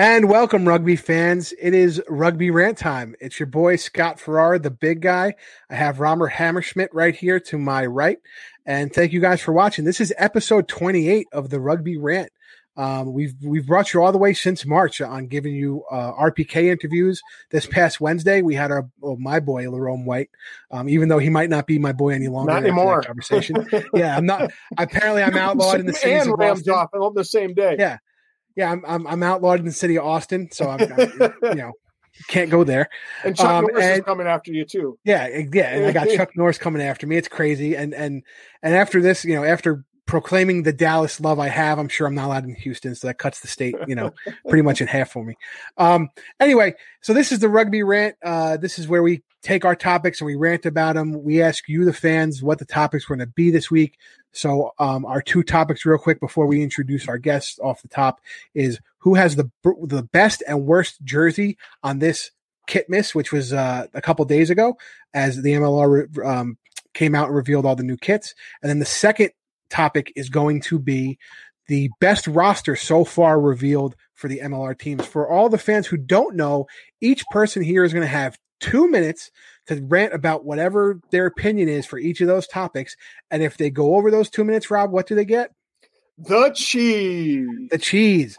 And welcome, rugby fans. It is rugby rant time. It's your boy Scott Farrar, the big guy. I have Romer Hammerschmidt right here to my right. And thank you guys for watching. This is episode 28 of the rugby rant. Um, we've we've brought you all the way since March on giving you uh, RPK interviews. This past Wednesday, we had our well, my boy Larome White, um, even though he might not be my boy any longer. Not anymore. Conversation. yeah, I'm not. Apparently, I'm outlawed in the city and of Rams off on the same day. Yeah, yeah, I'm, I'm I'm outlawed in the city of Austin, so I'm, I'm you know can't go there. And Chuck Um, Norris is coming after you too. Yeah, yeah, and I got Chuck Norris coming after me. It's crazy, and and and after this, you know, after proclaiming the Dallas love I have, I'm sure I'm not allowed in Houston, so that cuts the state, you know, pretty much in half for me. Um, anyway, so this is the rugby rant. Uh, this is where we take our topics and we rant about them. We ask you, the fans, what the topics were going to be this week. So, um, our two topics, real quick, before we introduce our guests off the top, is who has the the best and worst jersey on this Kitmas, which was uh, a couple days ago, as the MLR um, came out and revealed all the new kits. And then the second topic is going to be the best roster so far revealed for the MLR teams. For all the fans who don't know, each person here is going to have two minutes to rant about whatever their opinion is for each of those topics. And if they go over those two minutes, Rob, what do they get? The cheese. The cheese.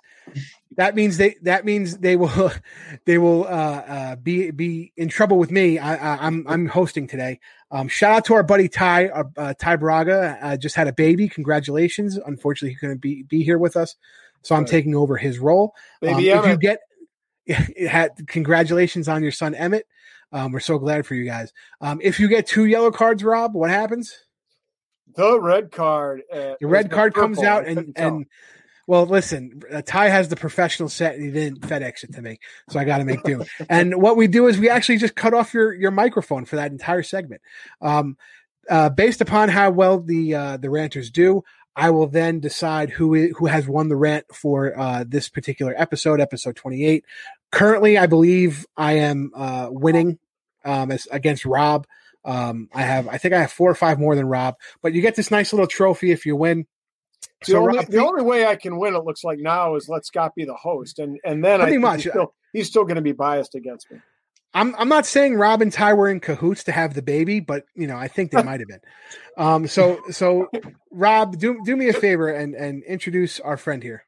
That means they. That means they will. They will uh, uh, be be in trouble with me. I, I, I'm I'm hosting today. Um, shout out to our buddy Ty. Uh, uh, Ty Braga uh, just had a baby. Congratulations. Unfortunately, he couldn't be be here with us, so I'm Right. taking over his role. Um, Baby if you get, it had congratulations on your son Emmett. Um, we're so glad for you guys. Um, if you get two yellow cards, Rob, what happens? the red card. Uh, The red card comes out and and well, listen, Ty has the professional set and he didn't FedEx it to me, so I got to make do. and what we do is we actually just cut off your your microphone for that entire segment. Um, uh, based upon how well the uh, the ranters do, I will then decide who who has won the rant for uh, this particular episode, episode twenty eight. Currently, I believe I am uh, winning um, as, against Rob. Um, I have, I think I have four or five more than Rob, but you get this nice little trophy if you win. the, only, Rob, the only way I can win, it looks like now, is let Scott be the host, and and then I Pretty much. he's still, he's still going to be biased against me. I'm I'm not saying Rob and Ty were in cahoots to have the baby, but you know I think they might have been. Um, so so Rob, do do me a favor and and introduce our friend here.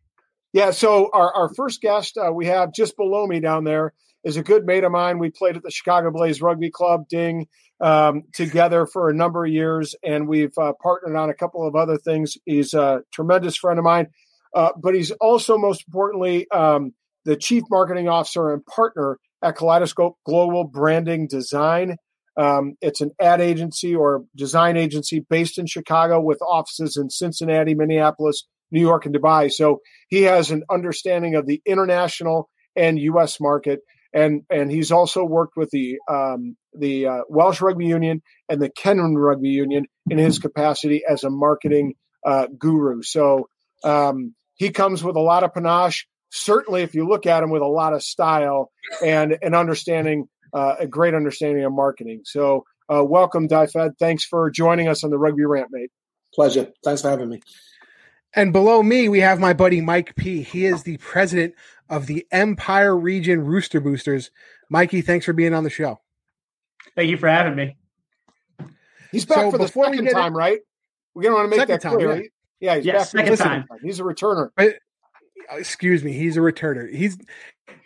Yeah, so our, our first guest uh, we have just below me down there is a good mate of mine. We played at the Chicago Blaze Rugby Club, Ding, um, together for a number of years, and we've uh, partnered on a couple of other things. He's a tremendous friend of mine, uh, but he's also, most importantly, um, the chief marketing officer and partner at Kaleidoscope Global Branding Design. Um, it's an ad agency or design agency based in Chicago with offices in Cincinnati, Minneapolis, New York, and Dubai. So he has an understanding of the international and U.S. market, and and he's also worked with the um, the uh, Welsh Rugby Union and the Kenron Rugby Union in his capacity as a marketing uh, guru. So um, he comes with a lot of panache. Certainly, if you look at him with a lot of style and an understanding, uh, a great understanding of marketing. So, uh, welcome, Dyfed. Thanks for joining us on the Rugby Rant, mate. Pleasure. Thanks for having me. And below me, we have my buddy Mike P. He is the president of the Empire Region Rooster Boosters. Mikey, thanks for being on the show. Thank you for having me. He's back So for the before we second get in- time, right? We're going to want to make that time, clear. yeah. Yeah, he's Yes, back for the second second time. He's a returner. Uh, excuse me, he's a returner. He's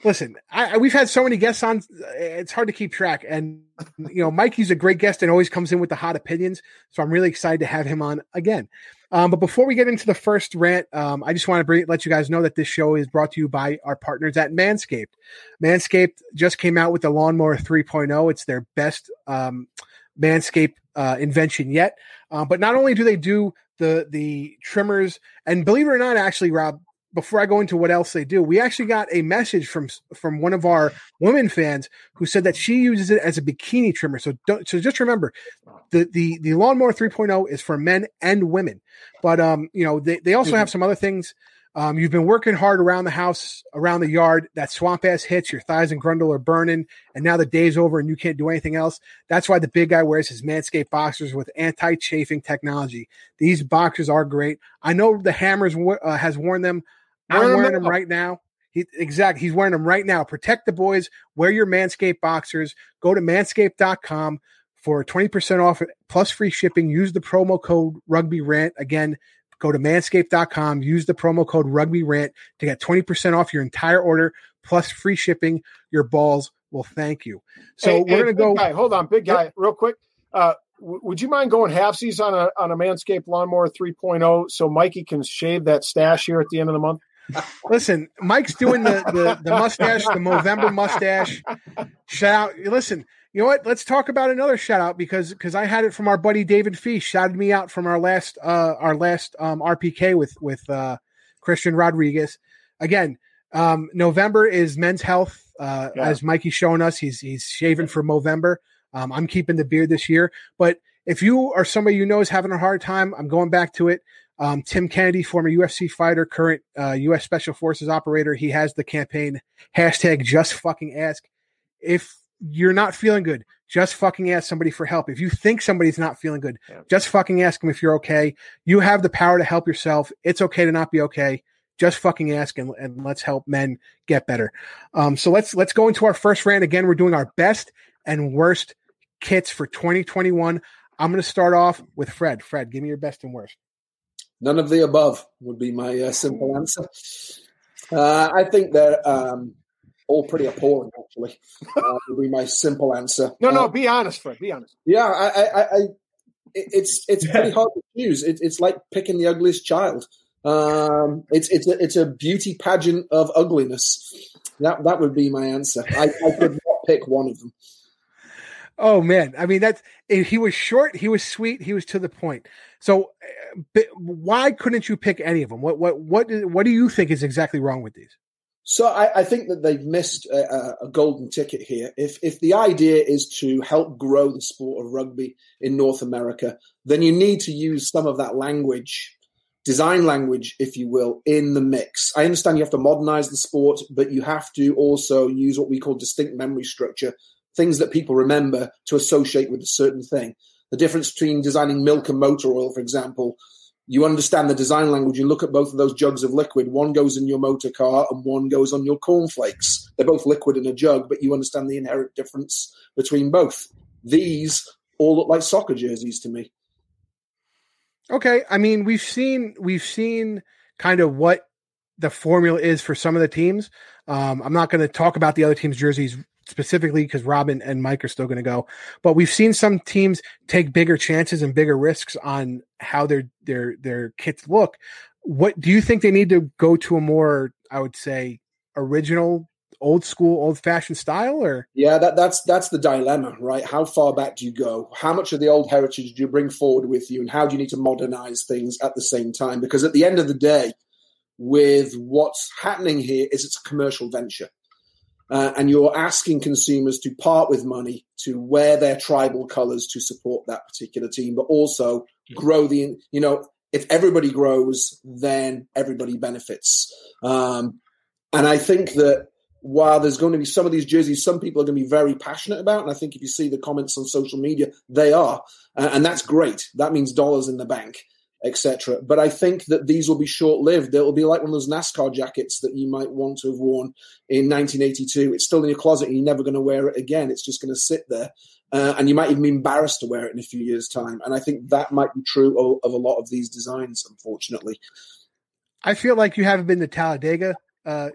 listen. I, I- we've had so many guests on; uh, it's hard to keep track. And you know, Mikey's a great guest and always comes in with the hot opinions. So I'm really excited to have him on again. Um, but before we get into the first rant, um, I just want to bring, let you guys know that this show is brought to you by our partners at Manscaped. Manscaped just came out with the Lawnmower 3.0. It's their best um, Manscaped uh, invention yet. Uh, but not only do they do the the trimmers, and believe it or not, actually, Rob, before I go into what else they do, we actually got a message from from one of our women fans who said that she uses it as a bikini trimmer. So don't so just remember the the the lawnmower 3.0 is for men and women. But um, you know, they, they also mm-hmm. have some other things um, you've been working hard around the house, around the yard. That swamp ass hits, your thighs and grundle are burning, and now the day's over and you can't do anything else. That's why the big guy wears his Manscaped boxers with anti chafing technology. These boxers are great. I know the Hammers uh, has worn them. I'm wearing them right now. He, exactly. He's wearing them right now. Protect the boys. Wear your Manscaped boxers. Go to manscaped.com for 20% off plus free shipping. Use the promo code rugby rant. Again, Go to manscaped.com, use the promo code rugby rant to get 20% off your entire order plus free shipping. Your balls will thank you. So hey, we're hey, going to go. Guy, hold on, big guy, real quick. Uh, w- would you mind going halfsies on a on a Manscaped Lawnmower 3.0 so Mikey can shave that stash here at the end of the month? Listen, Mike's doing the, the, the mustache, the Movember mustache. Shout out. Listen, you know what? Let's talk about another shout out because because I had it from our buddy David Fee shouted me out from our last uh our last um RPK with with uh Christian Rodriguez. Again, um November is men's health. Uh yeah. as Mikey's showing us, he's he's shaving for November. Um I'm keeping the beard this year. But if you are somebody you know is having a hard time, I'm going back to it. Um, Tim Kennedy, former UFC fighter, current uh, U.S. Special Forces operator, he has the campaign hashtag Just Fucking Ask. If you're not feeling good, just fucking ask somebody for help. If you think somebody's not feeling good, yeah. just fucking ask them if you're okay. You have the power to help yourself. It's okay to not be okay. Just fucking ask and, and let's help men get better. Um, so let's let's go into our first rant again. We're doing our best and worst kits for 2021. I'm going to start off with Fred. Fred, give me your best and worst. None of the above would be my uh, simple answer. Uh, I think that um, all pretty appalling, actually. Uh, would be my simple answer. No, no, uh, be honest, Fred. Be honest. Yeah, I, I, I it's it's pretty hard to choose. It, it's like picking the ugliest child. Um, it's it's a, it's a beauty pageant of ugliness. That that would be my answer. I, I could not pick one of them. Oh man, I mean that's he was short, he was sweet, he was to the point. So, uh, why couldn't you pick any of them? What what what what do you think is exactly wrong with these? So I, I, think that they've missed a, a, golden ticket here. If if the idea is to help grow the sport of rugby in North America, then you need to use some of that language, design language, if you will, in the mix. I understand you have to modernize the sport, but you have to also use what we call distinct memory structure, things that people remember to associate with a certain thing. The difference between designing milk and motor oil, for example, you understand the design language. You look at both of those jugs of liquid. One goes in your motor car and one goes on your cornflakes. They're both liquid in a jug, but you understand the inherent difference between both. These all look like soccer jerseys to me. Okay, I mean we've seen we've seen kind of what the formula is for some of the teams. Um, I'm not going to talk about the other teams' jerseys specifically because Robin and Mike are still going to go. But we've seen some teams take bigger chances and bigger risks on how their their their kits look. What do you think they need to go to a more, I would say, original, old school, old fashioned style? Or yeah, that that's that's the dilemma, right? How far back do you go? How much of the old heritage do you bring forward with you, and how do you need to modernize things at the same time? Because at the end of the day, with what's happening here, is it's a commercial venture uh, and you're asking consumers to part with money to wear their tribal colors to support that particular team, but also grow the, you know, if everybody grows, then everybody benefits. Um, and I think that while there's going to be some of these jerseys, some people are going to be very passionate about, and I think if you see the comments on social media, they are, uh, and that's great. That means dollars in the bank etc. But I think that these will be short lived. It will be like one of those NASCAR jackets that you might want to have worn in 1982. It's still in your closet and you're never going to wear it again. It's just going to sit there. Uh, and you might even be embarrassed to wear it in a few years' time. And I think that might be true of, of a lot of these designs, unfortunately. I feel like you haven't been to Talladega uh,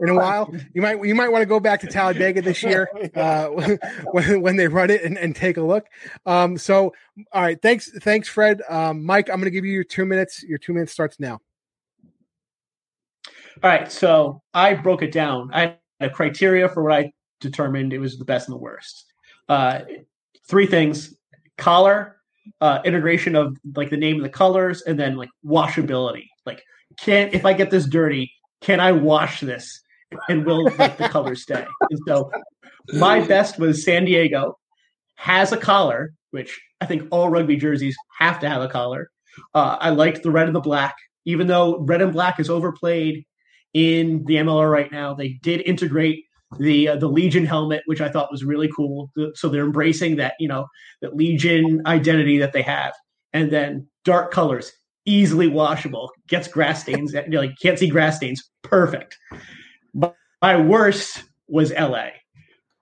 in a while. You might you might want to go back to Talladega this year uh, when when they run it and, and take a look. Um, so, all right, thanks thanks Fred. Um, Mike, I'm going to give you your two minutes. Your two minutes starts now. All right, so I broke it down. I had a criteria for what I determined it was the best and the worst. Uh, three things: collar, uh, integration of like the name of the colors, and then like washability. Like can't if I get this dirty, can I wash this? And will like, the color stay? And so my best was San Diego has a collar, which I think all rugby jerseys have to have a collar. Uh, I liked the red and the black, even though red and black is overplayed in the MLR right now. They did integrate the uh, the Legion helmet, which I thought was really cool. So they're embracing that you know that Legion identity that they have, and then dark colors, easily washable, gets grass stains. you like can't see grass stains, perfect. But my worst was LA,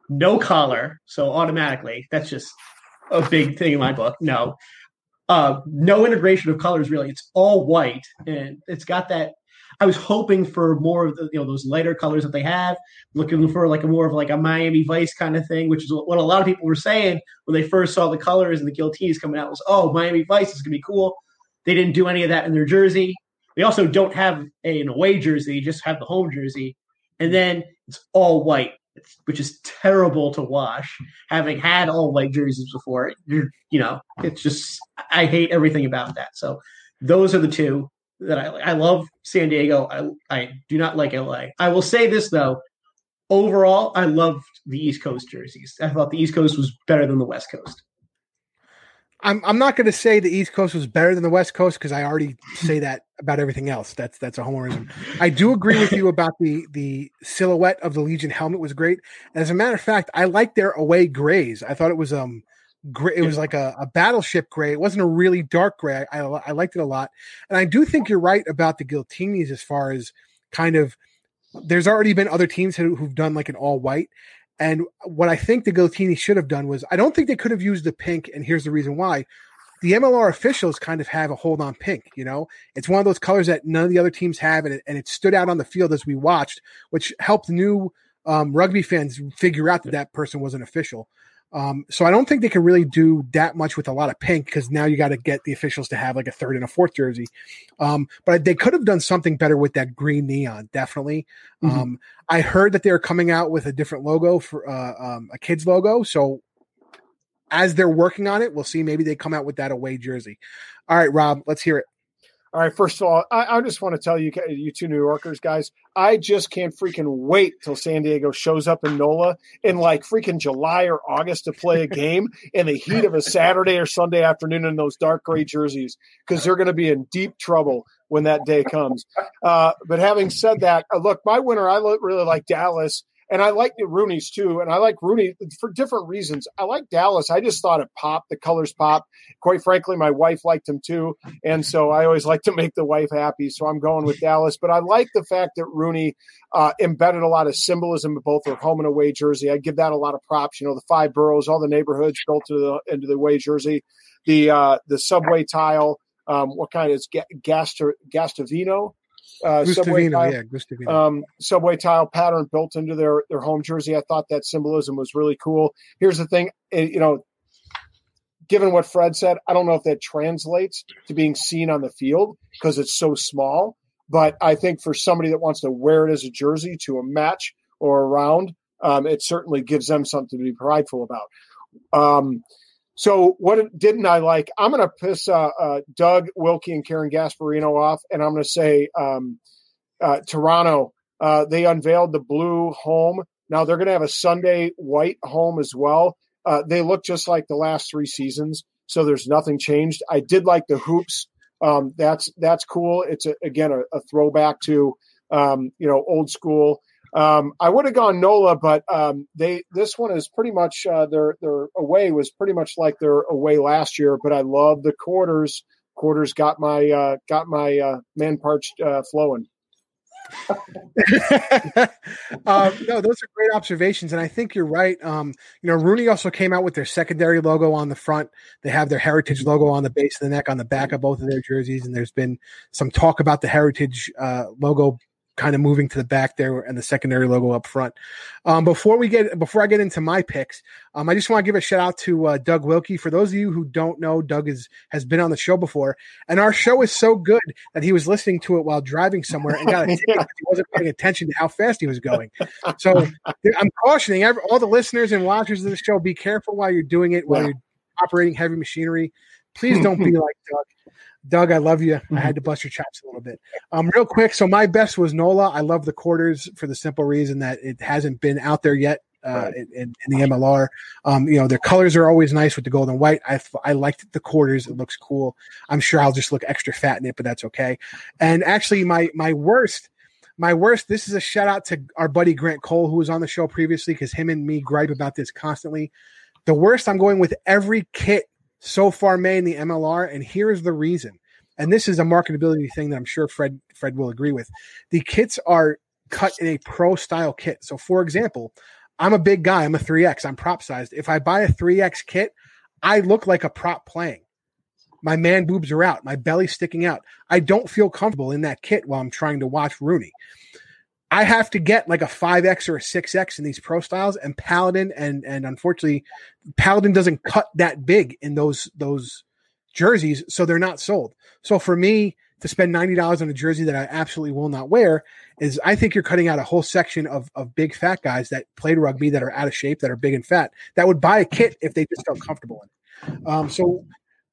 no collar, so automatically that's just a big thing in my book. No, uh, no integration of colors really. It's all white, and it's got that. I was hoping for more of the you know those lighter colors that they have. Looking for like a more of like a Miami Vice kind of thing, which is what a lot of people were saying when they first saw the colors and the Giltinis coming out. Was oh Miami Vice is gonna be cool. They didn't do any of that in their jersey. They also don't have a, an away jersey; just have the home jersey, and then it's all white which is terrible to wash. Having had all white jerseys before, you know, it's just I hate everything about that. So those are the two that I I love San Diego. I I do not like LA. I will say this though. Overall, I loved the East Coast jerseys. I thought the East Coast was better than the West Coast. I'm I'm not going to say the East Coast was better than the West Coast because I already say that about everything else. That's that's a homerism. I do agree with you about the the silhouette of the Legion helmet was great. As a matter of fact, I liked their away grays. I thought it was um gray. It was like a, a battleship gray. It wasn't a really dark gray. I, I, I liked it a lot, and I do think you're right about the Giltinis as far as kind of. There's already been other teams who, who've done like an all white, and what I think the Giltini should have done was I don't think they could have used the pink, and here's the reason why. The MLR officials kind of have a hold on pink, you know? It's one of those colors that none of the other teams have, and it, and it stood out on the field as we watched, which helped new um, rugby fans figure out that that person was an official. Um, so I don't think they can really do that much with a lot of pink because now you got to get the officials to have like a third and a fourth jersey. Um, but they could have done something better with that green neon, definitely. Mm-hmm. Um, I heard that they're coming out with a different logo for uh, um, a kids logo. So as they're working on it, we'll see. Maybe they come out with that away jersey. All right, Rob, let's hear it. All right. First of all, I, I, just want to tell you, you two New Yorkers, guys, I just can't freaking wait till San Diego shows up in NOLA in like freaking July or August to play a game in the heat of a Saturday or Sunday afternoon in those dark gray jerseys because they're going to be in deep trouble when that day comes. Uh, but having said that, uh, look, my winner, I really like Dallas. And I like the RUNY's too. And I like RUNY for different reasons. I like Dallas. I just thought it popped. The colors pop. Quite frankly, my wife liked him too. And so I always like to make the wife happy. So I'm going with Dallas. But I like the fact that RUNY uh, embedded a lot of symbolism in both their home and away jersey. I give that a lot of props. You know, the five boroughs, all the neighborhoods built into the, into the away jersey. The, uh, the subway tile. Um, what kind is Guastavino? Uh, subway tile, yeah, Guastavino. Um, subway tile pattern built into their their home jersey. I thought that symbolism was really cool. Here's the thing, it, you know, given what Fred said, I don't know if that translates to being seen on the field because it's so small. But I think for somebody that wants to wear it as a jersey to a match or a round, um, it certainly gives them something to be prideful about. Um, so what didn't I like? I'm going to piss uh, uh, Doug Wilkie and Karen Gasparino off, and I'm going to say um, uh, Toronto. Uh, they unveiled the blue home. Now they're going to have a Sunday white home as well. Uh, they look just like the last three seasons, so there's nothing changed. I did like the hoops. Um, that's that's cool. It's a, again a, a, throwback to um, you know old school. Um, I would have gone Nola, but um, they this one is pretty much uh, their their away was pretty much like their away last year. But I love the quarters. Quarters got my uh, got my uh, man parched uh, flowing. um, no, those are great observations, and I think you're right. Um, you know, RUNY also came out with their secondary logo on the front. They have their heritage logo on the base of the neck on the back of both of their jerseys, and there's been some talk about the heritage uh, logo kind of moving to the back there and the secondary logo up front. Um, before we get before I get into my picks, um, I just want to give a shout out to uh, Doug Wilkie. For those of you who don't know, Doug is has been on the show before, and our show is so good that he was listening to it while driving somewhere and got a ticket because he wasn't paying attention to how fast he was going. So I'm cautioning every, all the listeners and watchers of the show: be careful while you're doing it while yeah. you're operating heavy machinery Please don't be like Doug. Doug, I love you. I had to bust your chops a little bit. Um, real quick. So my best was Nola. I love the quarters for the simple reason that it hasn't been out there yet uh, in, in, the MLR. Um, you know, their colors are always nice with the gold and white. I, I liked the quarters. It looks cool. I'm sure I'll just look extra fat in it, but that's okay. And actually, my my worst, my worst. This is a shout out to our buddy Grant Cole, who was on the show previously, because him and me gripe about this constantly. The worst. I'm going with every kit so far made in the MLR, and here's the reason. And this is a marketability thing that I'm sure Fred Fred will agree with. The kits are cut in a pro style kit. So, for example, I'm a big guy. I'm a 3X. I'm prop sized. If I buy a 3X kit, I look like a prop playing. My man boobs are out. My belly's sticking out. I don't feel comfortable in that kit while I'm trying to watch RUNY. I have to get like a 5X or a 6X in these pro styles, and Paladin and and unfortunately, Paladin doesn't cut that big in those those jerseys, so they're not sold. So for me to spend ninety dollars on a jersey that I absolutely will not wear is I think you're cutting out a whole section of of big fat guys that played rugby that are out of shape that are big and fat that would buy a kit if they just felt comfortable in it. Um, so.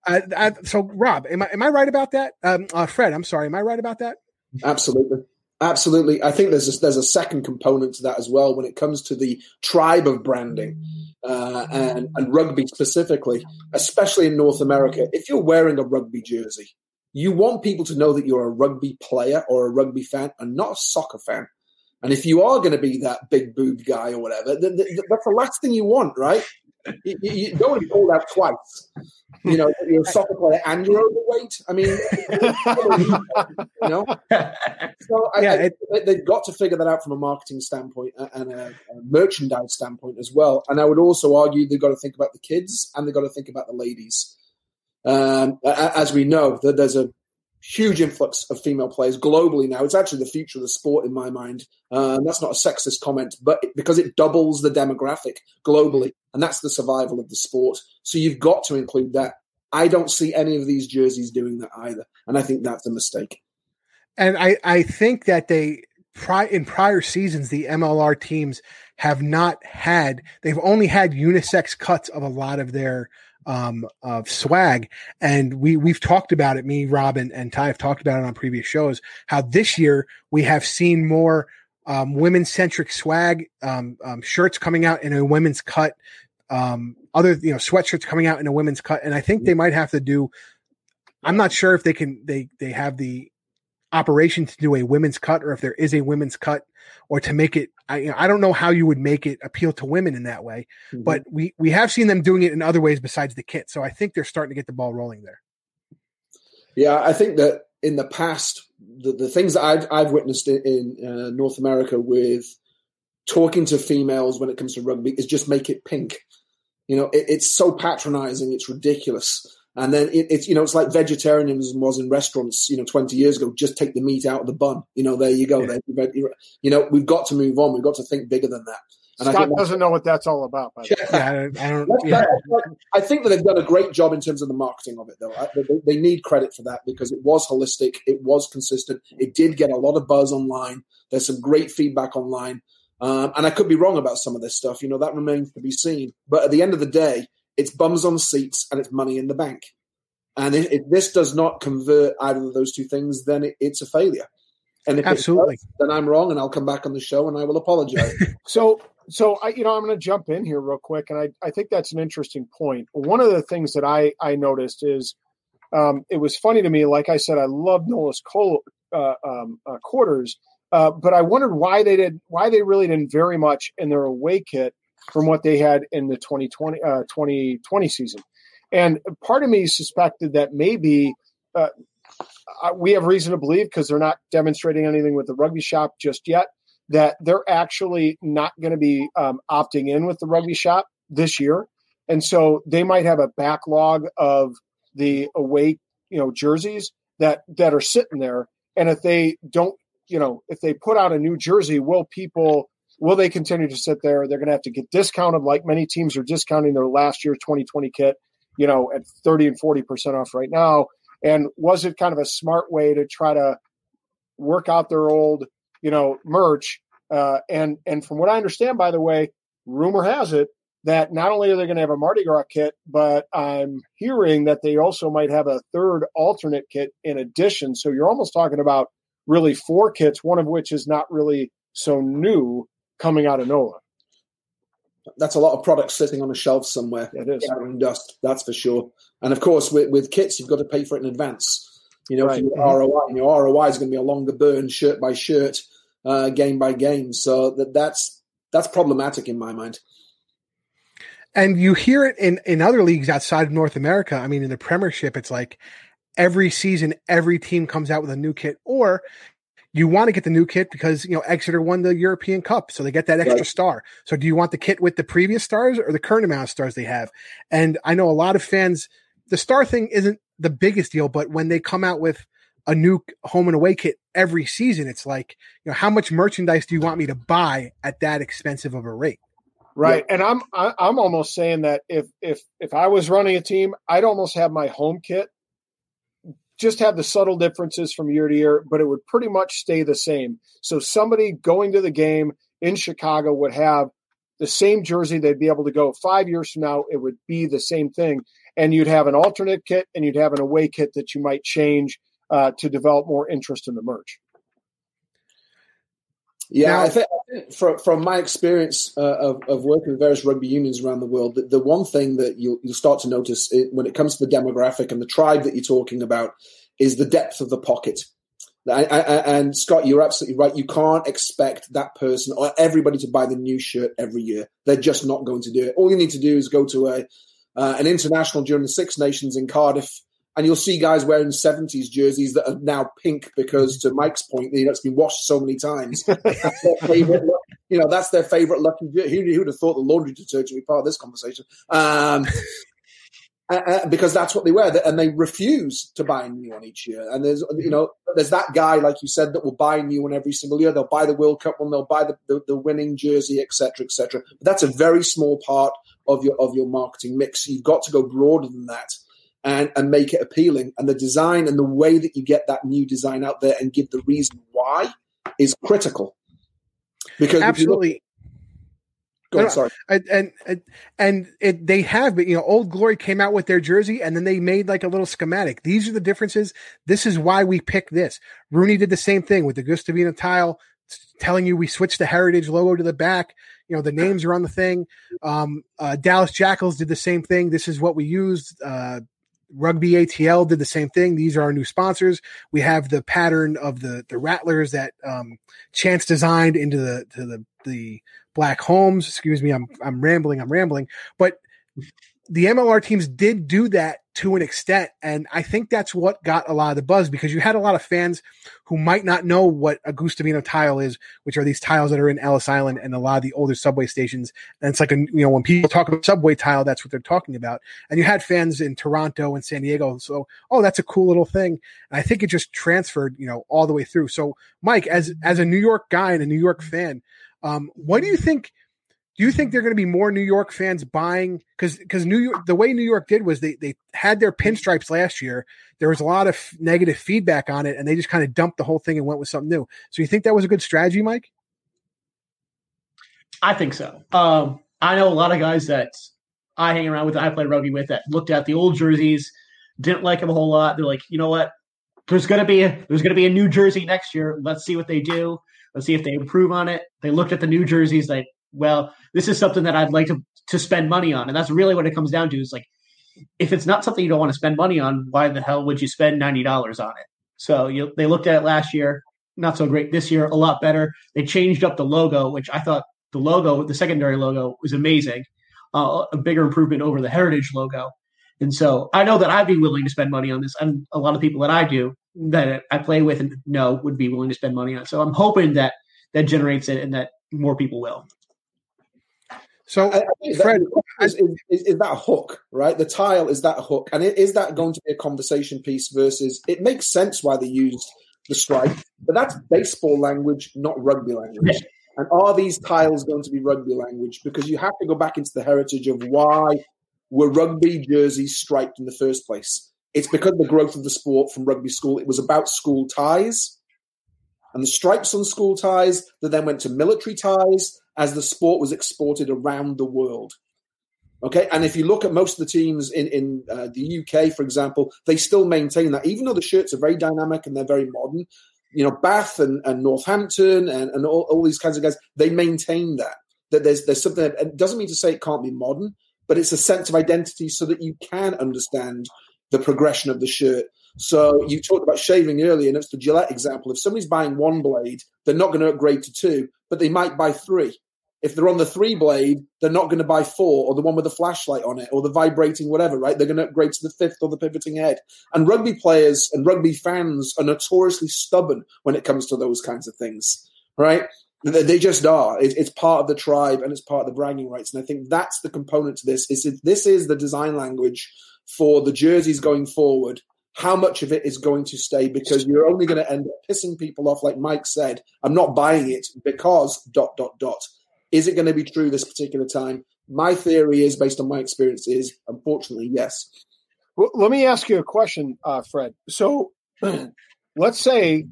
I, I, so Rob, am I am I right about that? Um, uh, Fred, I'm sorry, am I right about that? Absolutely. Absolutely. I think there's a, there's a second component to that as well when it comes to the tribe of branding uh, and, and rugby specifically, especially in North America. If you're wearing a rugby jersey, you want people to know that you're a rugby player or a rugby fan and not a soccer fan. And if you are going to be that big boob guy or whatever, that's the last thing you want, right? You, you, don't want to be called out twice. You know, you're a soccer player and you're overweight. I mean, you know. So I, yeah, I, they've got to figure that out from a marketing standpoint and a, a, merchandise standpoint as well. And I would also argue they've got to think about the kids and they've got to think about the ladies. Um, as we know, that there's a huge influx of female players globally now. It's actually the future of the sport in my mind. Um, that's not a sexist comment, but it, because it doubles the demographic globally, and that's the survival of the sport. So you've got to include that. I don't see any of these jerseys doing that either, and I think that's a mistake. And I, I think that they in prior seasons the MLR teams have not had they've only had unisex cuts of a lot of their um, of swag. And we we've talked about it. Me, Rob, and, and Ty have talked about it on previous shows. How this year we have seen more um, women centric swag um, um, shirts coming out in a women's cut. Um, other you know sweatshirts coming out in a women's cut, and I think they might have to do. I'm not sure if they can they they have the operation to do a women's cut or if there is a women's cut or to make it I, you know, I don't know how you would make it appeal to women in that way mm-hmm. but we we have seen them doing it in other ways besides the kit so I think they're starting to get the ball rolling there. Yeah I think that in the past the, the things that I've, I've witnessed in, in uh, North America with talking to females when it comes to rugby is just make it pink. You know it, it's so patronizing it's ridiculous and then it, it's you know it's like vegetarianism was in restaurants you know 20 years ago. Just take the meat out of the bun. You know there you go. Yeah. you know we've got to move on. We've got to think bigger than that. And Scott doesn't know what that's all about. yeah, I don't. I, don't yeah. I think that they've done a great job in terms of the marketing of it, though. They, they need credit for that because it was holistic, it was consistent, it did get a lot of buzz online. There's some great feedback online, um, and I could be wrong about some of this stuff. You know that remains to be seen. But at the end of the day, it's bums on seats and it's money in the bank. And if, if this does not convert either of those two things, then it, it's a failure. And if absolutely, does, then I'm wrong, and I'll come back on the show and I will apologize. so, so I, you know, I'm going to jump in here real quick, and I, I think that's an interesting point. One of the things that I, I noticed is um, it was funny to me. Like I said, I love Nola's Cole, uh, um, uh, quarters, uh, but I wondered why they did, why they really didn't very much in their away kit from what they had in the 2020, 2020 uh, season. And part of me suspected that maybe uh, we have reason to believe because they're not demonstrating anything with the rugby shop just yet that they're actually not going to be um, opting in with the rugby shop this year. And so they might have a backlog of the away, you know, jerseys that that are sitting there. And if they don't, you know, if they put out a new jersey, will people Will they continue to sit there? They're going to have to get discounted, like many teams are discounting their last year 2020 kit, you know, at 30 and 40 percent off right now. And was it kind of a smart way to try to work out their old, you know, merch? Uh, and and from what I understand, by the way, rumor has it that not only are they going to have a Mardi Gras kit, but I'm hearing that they also might have a third alternate kit in addition. So you're almost talking about really four kits, one of which is not really so new coming out of NOLA. That's a lot of products sitting on a shelf somewhere. It is. dust, that's for sure. And of course, with, with kits, you've got to pay for it in advance. You know, Right. your ROI, and your ROI is going to be a longer burn, shirt by shirt, uh, game by game. So that that's that's problematic in my mind. and you hear it in in other leagues outside of North America. I mean, in the Premiership, it's like every season, every team comes out with a new kit, or you want to get the new kit because you know Exeter won the European Cup, so they get that extra Right. star. So, do you want the kit with the previous stars or the current amount of stars they have? And I know a lot of fans, the star thing isn't the biggest deal, but when they come out with a new home and away kit every season, it's like, you know, how much merchandise do you want me to buy at that expensive of a rate? Right. And I'm I, I'm almost saying that if if if I was running a team, I'd almost have my home kit just have the subtle differences from year to year, but it would pretty much stay the same. So somebody going to the game in Chicago would have the same jersey they'd be able to go 5 years from now it would be the same thing and you'd have an alternate kit and you'd have an away kit that you might change uh, to develop more interest in the merch. Yeah, Now- I think, I think from, from my experience uh, of, of working with various rugby unions around the world, the, the one thing that you'll, you'll start to notice it, when it comes to the demographic and the tribe that you're talking about is the depth of the pocket. I, I, I- and Scott, you're absolutely right. You can't expect that person or everybody to buy the new shirt every year. They're just not going to do it. All you need to do is go to a uh, an international during the Six Nations in Cardiff, and you'll see guys wearing 70s jerseys that are now pink because, to Mike's point, you know, it's been washed so many times. That's their favorite, you know, that's their favorite lucky. Who, who would have thought the laundry detergent would be part of this conversation? Um, uh, uh, because that's what they wear, and they refuse to buy a new one each year. And there's, you know, there's that guy, like you said, that will buy a new one every single year. They'll buy the World Cup one, they'll buy the, the, the winning jersey, etc., etc. But that's a very small part of your of your marketing mix. You've got to go broader than that. And, and make it appealing. And the design and the way that you get that new design out there and give the reason why is critical. Because if you look- Absolutely. go on, sorry. and and and, it, they have but you know old glory came out with their jersey and then they made like a little schematic these are the differences this is why we picked this RUNY did the same thing with the Guastavino tile telling you we switched the heritage logo to the back you know the names are on the thing um uh, dallas jackals did the same thing this is what we used uh Rugby ATL did the same thing. These are our new sponsors. We have the pattern of the the rattlers that um, Chance designed into the to the the Black homes. Excuse me, I'm I'm rambling. I'm rambling. But the MLR teams did do that to an extent, and I think that's what got a lot of the buzz because you had a lot of fans who might not know what a Guastavino tile is, which are these tiles that are in Ellis Island and a lot of the older subway stations. And it's like a you know when people talk about subway tile, that's what they're talking about. And you had fans in Toronto and San Diego, so oh, that's a cool little thing. And I think it just transferred, you know, all the way through. So, Mike, as as a New York guy and a New York fan, um, what do you think? Do you think they're going to be more New York fans buying? Because because New York, the way New York did was they they had their pinstripes last year. There was a lot of f- negative feedback on it, and they just kind of dumped the whole thing and went with something new. So you think that was a good strategy, Mike? I think so. Um, I know a lot of guys that I hang around with, that I play rugby with, that looked at the old jerseys, didn't like them a whole lot. They're like, you know what? There's gonna be a, there's gonna be a new jersey next year. Let's see what they do. Let's see if they improve on it. They looked at the new jerseys, like, well, this is something that I'd like to to spend money on, and that's really what it comes down to. Is like, if it's not something you don't want to spend money on, why the hell would you spend ninety dollars on it? So you, they looked at it last year, not so great. This year, a lot better. They changed up the logo, which I thought the logo, the secondary logo, was amazing. Uh, a bigger improvement over the heritage logo. And so I know that I'd be willing to spend money on this, and a lot of people that I do that I play with and know would be willing to spend money on. it. So I'm hoping that that generates it and that more people will. So I, I Fred, is, is, is, that hook, right? The tile is that hook, and is that going to be a conversation piece versus? It makes sense why they used the stripe, but that's baseball language, not rugby language. And are these tiles going to be rugby language? Because you have to go back into the heritage of why were rugby jerseys striped in the first place. It's because of the growth of the sport from rugby school. It was about school ties and the stripes on school ties that then went to military ties as the sport was exported around the world. Okay, and if you look at most of the teams in in uh, the UK, for example, they still maintain that, even though the shirts are very dynamic and they're very modern. You know, Bath and, and Northampton and, and all, all these kinds of guys, they maintain that that there's there's something. That, it doesn't mean to say it can't be modern, but it's a sense of identity so that you can understand the progression of the shirt. So you talked about shaving earlier, and it's the Gillette example. If somebody's buying one blade, they're not going to upgrade to two, but they might buy three if they're on the three blade, they're not going to buy four or the one with the flashlight on it or the vibrating whatever, right? They're going to upgrade to the fifth or the pivoting head. And rugby players and rugby fans are notoriously stubborn when it comes to those kinds of things, right? They just are. It's part of the tribe and it's part of the bragging rights. And I think that's the component to this. Is this is the design language for the jerseys going forward. How much of it is going to stay? Because you're only going to end up pissing people off, like Mike said. I'm not buying it because dot dot dot is it going to be true this particular time? My theory is, based on my experience, is unfortunately yes. Well, let me ask you a question, uh, Fred. So, let's say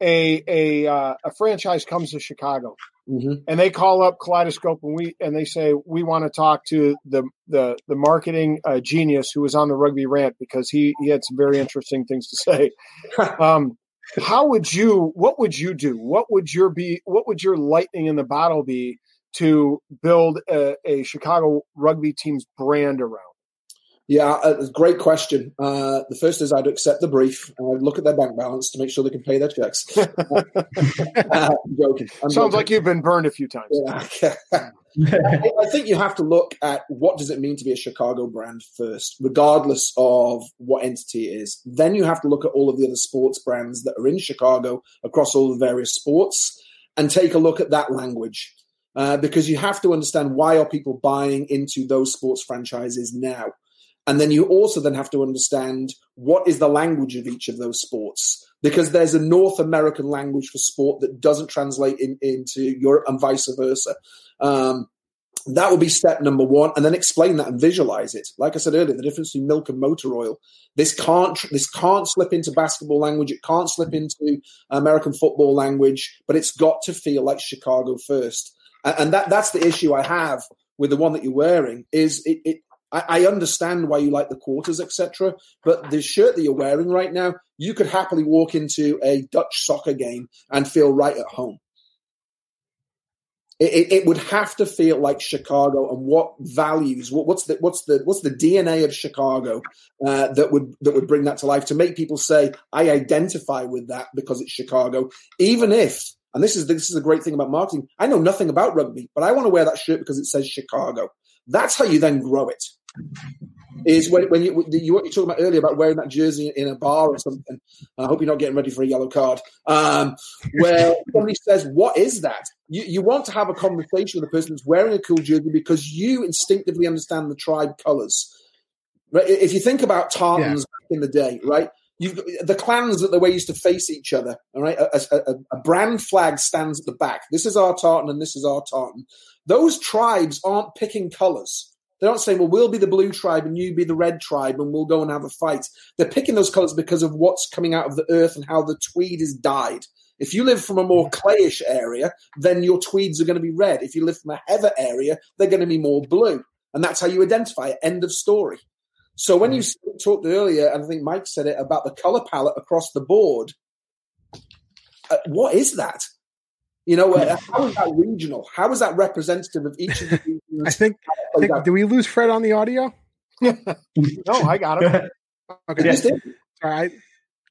a a uh, a franchise comes to Chicago mm-hmm. and they call up Kaleidoscope and we and they say we want to talk to the the the marketing uh, genius who was on the rugby rant because he he had some very interesting things to say. um, how would you? What would you do? What would your be? What would your lightning in the bottle be to build a, a Chicago rugby team's brand around? Yeah, uh, great question. Uh, the first is I'd accept the brief and I'd look at their bank balance to make sure they can pay their checks. uh, I'm joking. I'm Sounds joking. like you've been burned a few times. Yeah. I, I think you have to look at what does it mean to be a Chicago brand first, regardless of what entity it is. Then you have to look at all of the other sports brands that are in Chicago across all the various sports and take a look at that language uh, because you have to understand why are people buying into those sports franchises now. And then you also then have to understand what is the language of each of those sports. Because there's a north american language for sport that doesn't translate in, into europe and vice versa. Um, that would be step number one and then explain that and visualize it. Like i said earlier the difference between milk and motor oil. This can't this can't slip into basketball language. It can't slip into american football language but it's got to feel like chicago first and that that's the issue I have with the one that you're wearing. Is it? it I, I understand why you like the quarters, etc. But the shirt that you're wearing right now, you could happily walk into a Dutch soccer game and feel right at home. It, it, it, would have to feel like Chicago and what values, what, what's the what's the what's the DNA of Chicago uh, that would that would bring that to life to make people say I identify with that because it's Chicago, even if and this is this is a great thing about marketing. I know nothing about rugby, but I want to wear that shirt because it says Chicago. That's how you then grow it. Is when, when you, you what you were talking about earlier about wearing that jersey in a bar or something. I hope you're not getting ready for a yellow card. Um, where somebody says, "What is that?" You, you want to have a conversation with a person that's wearing a cool jersey because you instinctively understand the tribe colors. Right? If you think about tartans yeah. in the day, right? You've the clans that the way used to face each other. All right, a, a, a, brand flag stands at the back. This is our tartan, and this is our tartan. Those tribes aren't picking colors. They're not saying, "Well, we'll be the blue tribe and you be the red tribe, and we'll go and have a fight." They're picking those colors because of what's coming out of the earth and how the tweed is dyed. If you live from a more clayish area, then your tweeds are going to be red. If you live from a heather area, they're going to be more blue, and that's how you identify it. End of story. So when you mm. talked earlier, and I think Mike said it about the color palette across the board, uh, what is that? You know, uh, how is that regional? How is that representative of each of the regions? I think, I think do we lose Fred on the audio? no, I got him. okay. Yeah. All right.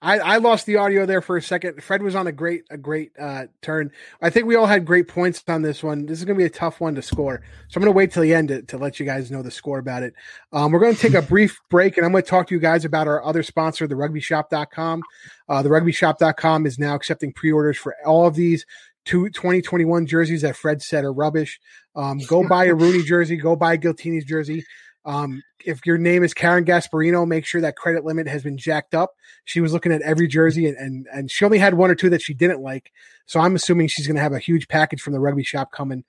I, I lost the audio there for a second. Fred was on a great a great uh, turn. I think we all had great points on this one. This is going to be a tough one to score, so I'm going to wait till the end to, to let you guys know the score about it. Um, we're going to take a brief break, and I'm going to talk to you guys about our other sponsor, the RugbyShop.com. Uh, the RugbyShop.com is now accepting pre-orders for all of these two 2021 jerseys that Fred said are rubbish. Um, go buy a RUNY jersey. Go buy a Giltini's jersey. Um, if your name is Karen Gasparino, make sure that credit limit has been jacked up. She was looking at every jersey and, and, and she only had one or two that she didn't like. So I'm assuming she's going to have a huge package from the rugby shop coming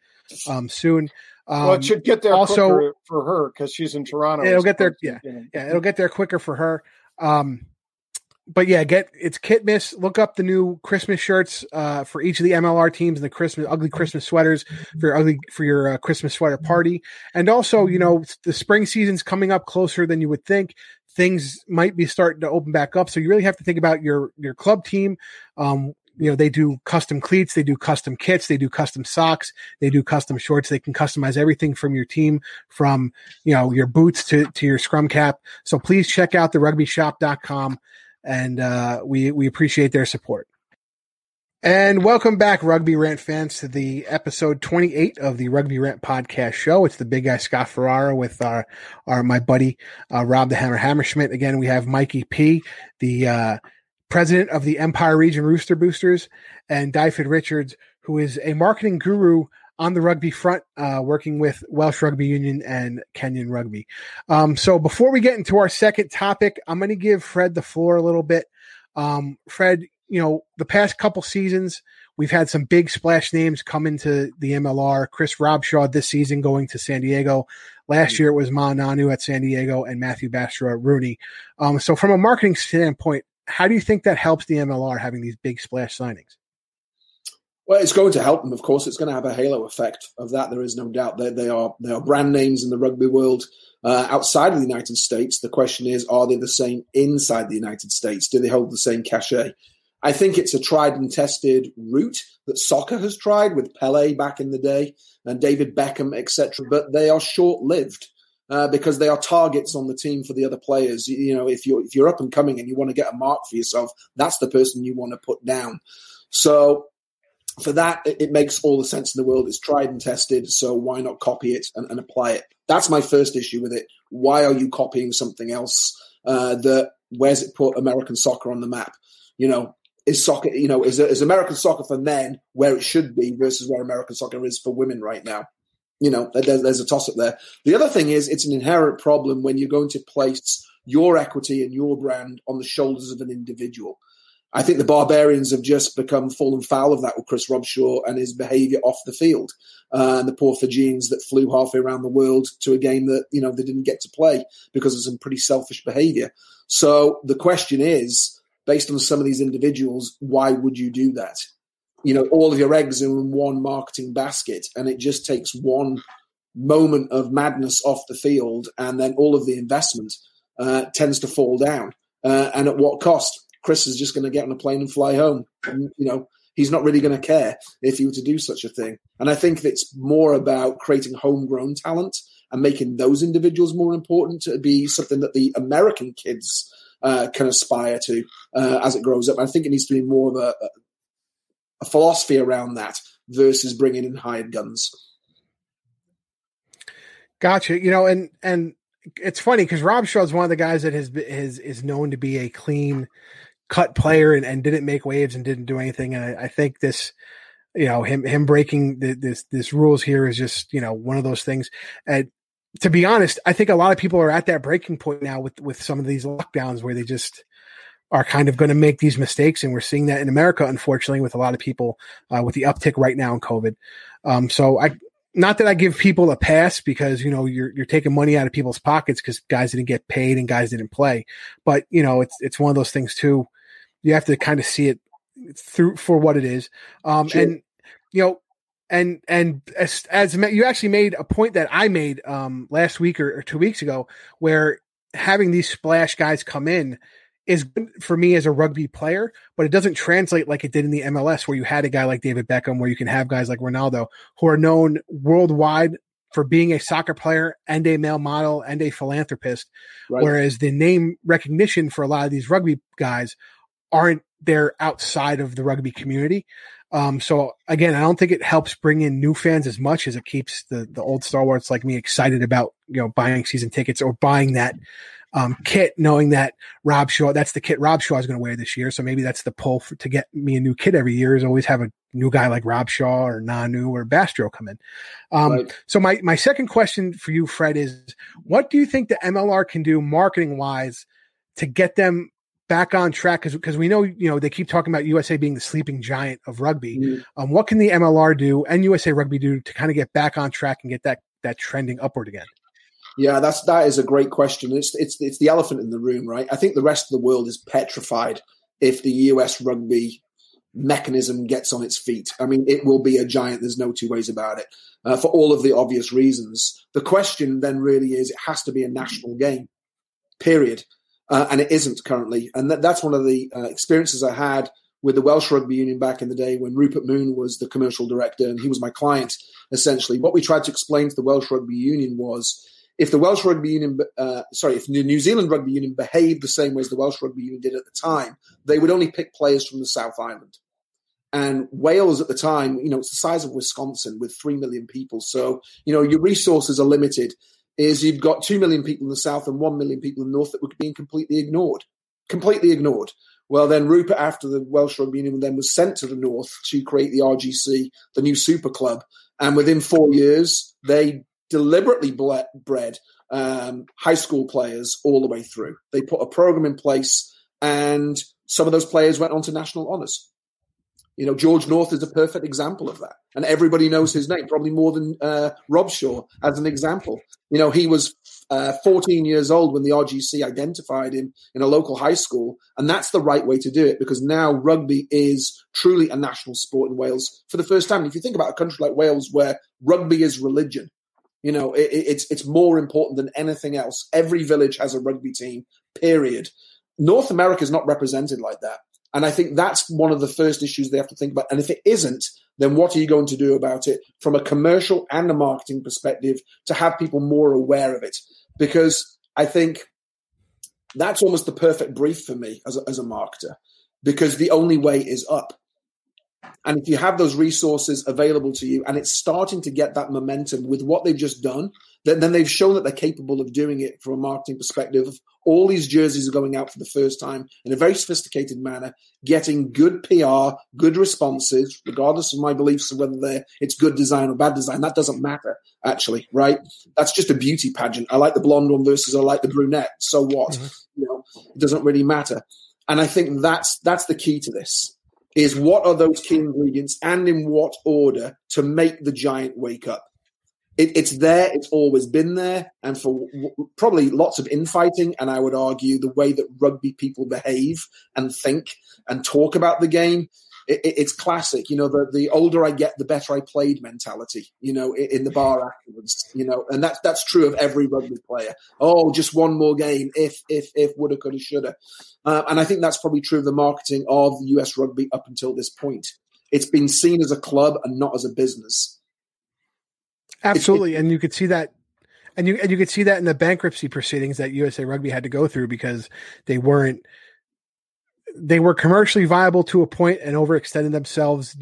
um, soon. Um, well, it should get there also for her because she's in Toronto. It'll get there. Yeah, yeah, it'll get there quicker for her. Um, but yeah, get it's Kitmas. Look up the new Christmas shirts uh, for each of the MLR teams and the Christmas ugly Christmas sweaters for your ugly for your uh, Christmas sweater party. And also, you know, the spring season's coming up closer than you would think. Things might be starting to open back up, so you really have to think about your your club team. Um, you know they do custom cleats they do custom kits they do custom socks they do custom shorts they can customize everything from your team from you know your boots to to your scrum cap so please check out the rugbyshop.com and uh, we we appreciate their support. And welcome back, Rugby Rant fans, to the episode 28 of the Rugby Rant podcast show. It's the big guy Scott Ferrara with our, our my buddy uh, Rob the Hammer Hammerschmidt. Again, we have Mikey P, the uh, president of the Empire Region Rooster Boosters, and Dyfed Richards, who is a marketing guru on the rugby front, uh, working with Welsh Rugby Union and Kenyan Rugby. Um, so before we get into our second topic, I'm going to give Fred the floor a little bit. Um, Fred, you know, the past couple seasons, we've had some big splash names come into the MLR. Chris Robshaw this season going to San Diego. Last mm-hmm. year it was Ma'a Nonu at San Diego and Matthew Bastra at RUNY. Um, so from a marketing standpoint, how do you think that helps the MLR having these big splash signings? Well, it's going to help them. Of course, it's going to have a halo effect. Of that, there is no doubt. They, they are they are brand names in the rugby world uh, outside of the United States. The question is, are they the same inside the United States? Do they hold the same cachet? I think it's a tried and tested route that soccer has tried with Pele back in the day and David Beckham, etc. But they are short lived. Uh, because they are targets on the team for the other players. You, you know, if you're if you're up and coming and you want to get a mark for yourself, that's the person you want to put down. So for that, it, makes all the sense in the world. It's tried and tested, so why not copy it and, and apply it? That's my first issue with it. Why are you copying something else? Uh, that where's it put American soccer on the map? You know, is soccer, you know, is, is American soccer for men where it should be versus where American soccer is for women right now? You know, there's, there's a toss up there. The other thing is, it's an inherent problem when you're going to place your equity and your brand on the shoulders of an individual. I think the Barbarians have just become fallen foul of that with Chris Robshaw and his behaviour off the field, uh, and the poor Fijians that flew halfway around the world to a game that you know they didn't get to play because of some pretty selfish behaviour. So the question is, based on some of these individuals, why would you do that? You know, all of your eggs are in one marketing basket, and it just takes one moment of madness off the field, and then all of the investment uh, tends to fall down. Uh, and at what cost? Chris is just going to get on a plane and fly home. And, you know, he's not really going to care if he were to do such a thing. And I think it's more about creating homegrown talent and making those individuals more important to be something that the American kids uh, can aspire to uh, as it grows up. I think it needs to be more of a, a philosophy around that versus bringing in hired guns. Gotcha. You know, and and it's funny because Robshaw is one of the guys that has is is known to be a clean cut player and, and didn't make waves and didn't do anything. And I, I think this, you know, him him breaking the, this this rules here is just you know one of those things. And to be honest, I think a lot of people are at that breaking point now with with some of these lockdowns where they just are kind of going to make these mistakes, and we're seeing that in America, unfortunately, with a lot of people uh, with the uptick right now in COVID. Um, so I not that I give people a pass because you know you're you're taking money out of people's pockets because guys didn't get paid and guys didn't play, but you know it's it's one of those things too you have to kind of see it through for what it is. Um, sure. and you know, and and as, as you actually made a point that I made um, last week or, or, two weeks ago, where having these splash guys come in is good for me as a rugby player, but it doesn't translate like it did in the MLS, where you had a guy like David Beckham, where you can have guys like Ronaldo who are known worldwide for being a soccer player and a male model and a philanthropist, right. whereas the name recognition for a lot of these rugby guys aren't there outside of the rugby community. Um, so again, I don't think it helps bring in new fans as much as it keeps the the old Star Wars like me excited about you know buying season tickets or buying that um, kit, knowing that Robshaw that's the kit Robshaw is going to wear this year. So maybe that's the pull for, to get me a new kit every year is always have a new guy like Robshaw or Nonu or Bastro come in. Um, right. So my my second question for you, Fred, is what do you think the MLR can do marketing wise to get them back on track because because we know you know they keep talking about USA being the sleeping giant of rugby. Mm-hmm. Um, what can the MLR do and USA Rugby do to kind of get back on track and get that that trending upward again? Yeah, that's that is a great question. It's it's it's the elephant in the room, right? I think the rest of the world is petrified if the US rugby mechanism gets on its feet. I mean, it will be a giant. There's no two ways about it. Uh, for all of the obvious reasons. The question then really is: it has to be a national game, period, uh, and it isn't currently. And that, that's one of the uh, experiences I had with the Welsh Rugby Union back in the day when Rupert Moon was the commercial director and he was my client. Essentially, what we tried to explain to the Welsh Rugby Union was if the Welsh Rugby Union, uh, sorry, if the New Zealand Rugby Union behaved the same way as the Welsh Rugby Union did at the time, they would only pick players from the South Island. And Wales at the time, you know, it's the size of Wisconsin with 3 million people. So, you know, your resources are limited. Is you've got 2 million people in the South and 1 million people in the North that were being completely ignored. Completely ignored. Well, then Rupert, after the Welsh Rugby Union, then was sent to the North to create the RGC, the new super club. And within four years, they deliberately bred um, high school players all the way through. They put a program in place, and some of those players went on to national honours. You know, George North is a perfect example of that. And everybody knows his name, probably more than uh, Robshaw as an example. You know, he was uh, 14 years old when the RGC identified him in a local high school. And that's the right way to do it because now rugby is truly a national sport in Wales for the first time. And if you think about a country like Wales where rugby is religion, you know, it, it's it's more important than anything else. Every village has a rugby team. Period. North America is not represented like that, and I think that's one of the first issues they have to think about. And if it isn't, then what are you going to do about it from a commercial and a marketing perspective to have people more aware of it? Because I think that's almost the perfect brief for me as a, as a marketer, because the only way is up. And if you have those resources available to you and it's starting to get that momentum with what they've just done, then, then they've shown that they're capable of doing it from a marketing perspective. All these jerseys are going out for the first time in a very sophisticated manner, getting good PR, good responses, regardless of my beliefs of whether they're, it's good design or bad design. That doesn't matter, actually, right? That's just a beauty pageant. I like the blonde one versus I like the brunette. So what? Mm-hmm. You know, it doesn't really matter. And I think that's that's the key to this is what are those key ingredients and in what order to make the giant wake up. It, it's there, it's always been there, and for w- probably lots of infighting, and I would argue the way that rugby people behave and think and talk about the game it, it's classic. You know, the, the older I get, the better I played mentality, you know, in, in the bar afterwards, you know, and that's, that's true of every rugby player. Oh, just one more game. If, if, if, woulda, coulda, shoulda. Uh, and I think that's probably true of the marketing of US rugby up until this point. It's been seen as a club and not as a business. Absolutely. and you could see that and you and you could see that in the bankruptcy proceedings that USA Rugby had to go through because they weren't they were commercially viable to a point and overextended themselves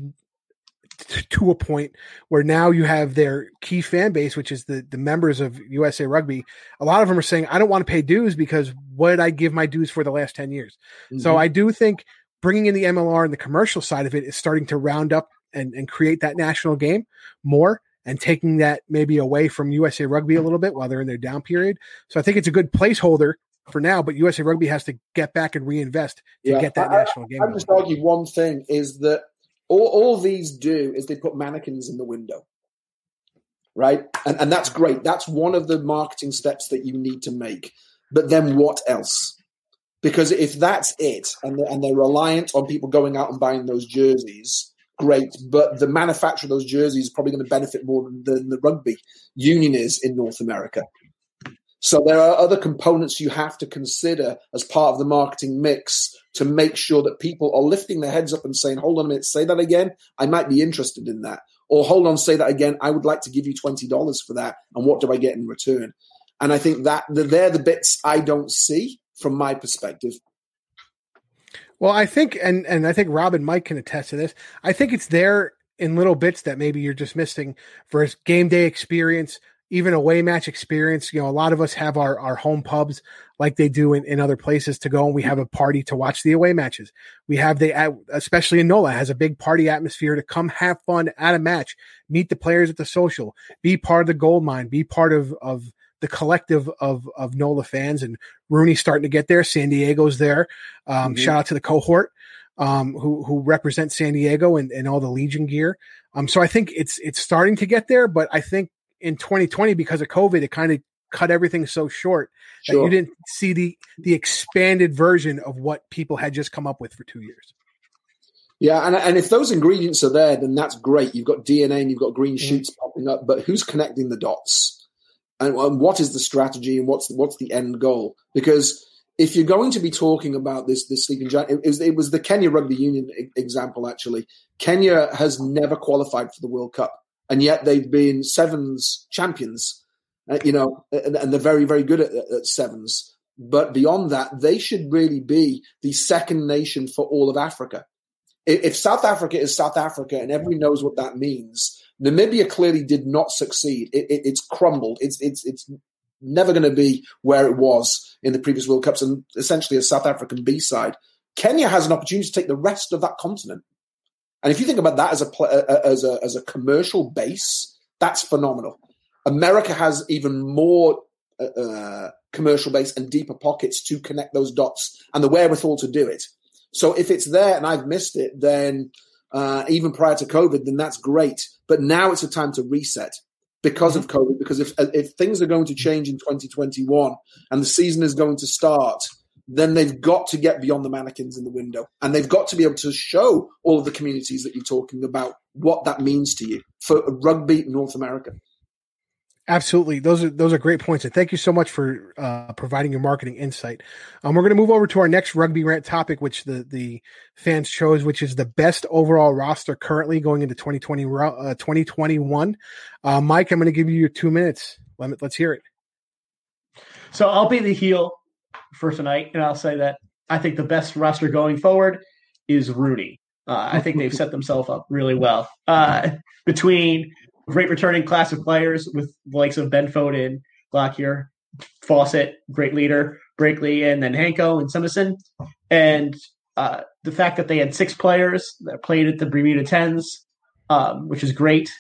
to a point where now you have their key fan base, which is the, the members of USA Rugby. A lot of them are saying, I don't want to pay dues because what did I give my dues for the last 10 years? Mm-hmm. So I do think bringing in the MLR and the commercial side of it is starting to round up and, and create that national game more and taking that maybe away from USA Rugby a little bit while they're in their down period. So I think it's a good placeholder for now, but USA Rugby has to get back and reinvest to yeah, get that I, national game. I, just argue one thing is that all, all these do is they put mannequins in the window, right? And, and that's great. That's one of the marketing steps that you need to make. But then what else? Because if that's it, and they're, and they're reliant on people going out and buying those jerseys, great. But the manufacture of those jerseys is probably going to benefit more than, than the rugby union is in North America. So there are other components you have to consider as part of the marketing mix to make sure that people are lifting their heads up and saying, hold on a minute, say that again. I might be interested in that. Or hold on, say that again. I would like to give you $20 for that. And what do I get in return? And I think that they're the bits I don't see from my perspective. Well, I think, and, and I think Rob and Mike can attest to this. I think it's there in little bits that maybe you're just missing for game day experience, even away match experience. You know, a lot of us have our, our home pubs like they do in, in other places to go and we have a party to watch the away matches. We have the, especially in NOLA has a big party atmosphere to come have fun at a match, meet the players at the social, be part of the gold mine, be part of, of the collective of, of NOLA fans and RUNY starting to get there. San Diego's there. Um, mm-hmm. shout out to the cohort. Um, who who represent San Diego and, and all the Legion gear. Um, so I think it's it's starting to get there, but I think in 2020 because of COVID, it kind of cut everything so short that you didn't see the the expanded version of what people had just come up with for two years. Yeah, and and if those ingredients are there, then that's great. You've got DNA and you've got green mm-hmm. shoots mm-hmm. popping up, but who's connecting the dots? And, and what is the strategy and what's what's the end goal? Because if you're going to be talking about this this sleeping giant, it was, it was the Kenya Rugby Union example. Actually, Kenya has never qualified for the World Cup, and yet they've been sevens champions. Uh, you know, and, and, they're very very good at, at sevens. But beyond that, they should really be the second nation for all of Africa. If South Africa is South Africa, and everyone knows what that means, Namibia clearly did not succeed. It, it, it's crumbled. It's it's it's never going to be where it was in the previous World Cups and essentially a South African B side. Kenya has an opportunity to take the rest of that continent. And if you think about that as a as a as a commercial base, that's phenomenal. America has even more uh, uh, commercial base and deeper pockets to connect those dots and the wherewithal to do it. So if it's there and I've missed it, then uh, even prior to COVID, then that's great. But now it's a time to reset because of COVID. Because if if things are going to change in 2021 and the season is going to start, then they've got to get beyond the mannequins in the window, and they've got to be able to show all of the communities that you're talking about what that means to you for rugby North America. Absolutely, those are those are great points, and thank you so much for uh, providing your marketing insight. Um, we're going to move over to our next rugby rant topic, which the the fans chose, which is the best overall roster currently going into 2020 uh, 2021. Uh, Mike, I'm going to give you your two minutes. Let me, let's hear it. So I'll be the heel for tonight, and I'll say that I think the best roster going forward is RUNY. Uh, I think they've set themselves up really well uh, between great returning class of players with the likes of Ben Foden, Lockyer, Fawcett, great leader, Brakeley, and then Hanco and Simison. And uh, the fact that they had six players that played at the Bermuda Tens, um, which is great.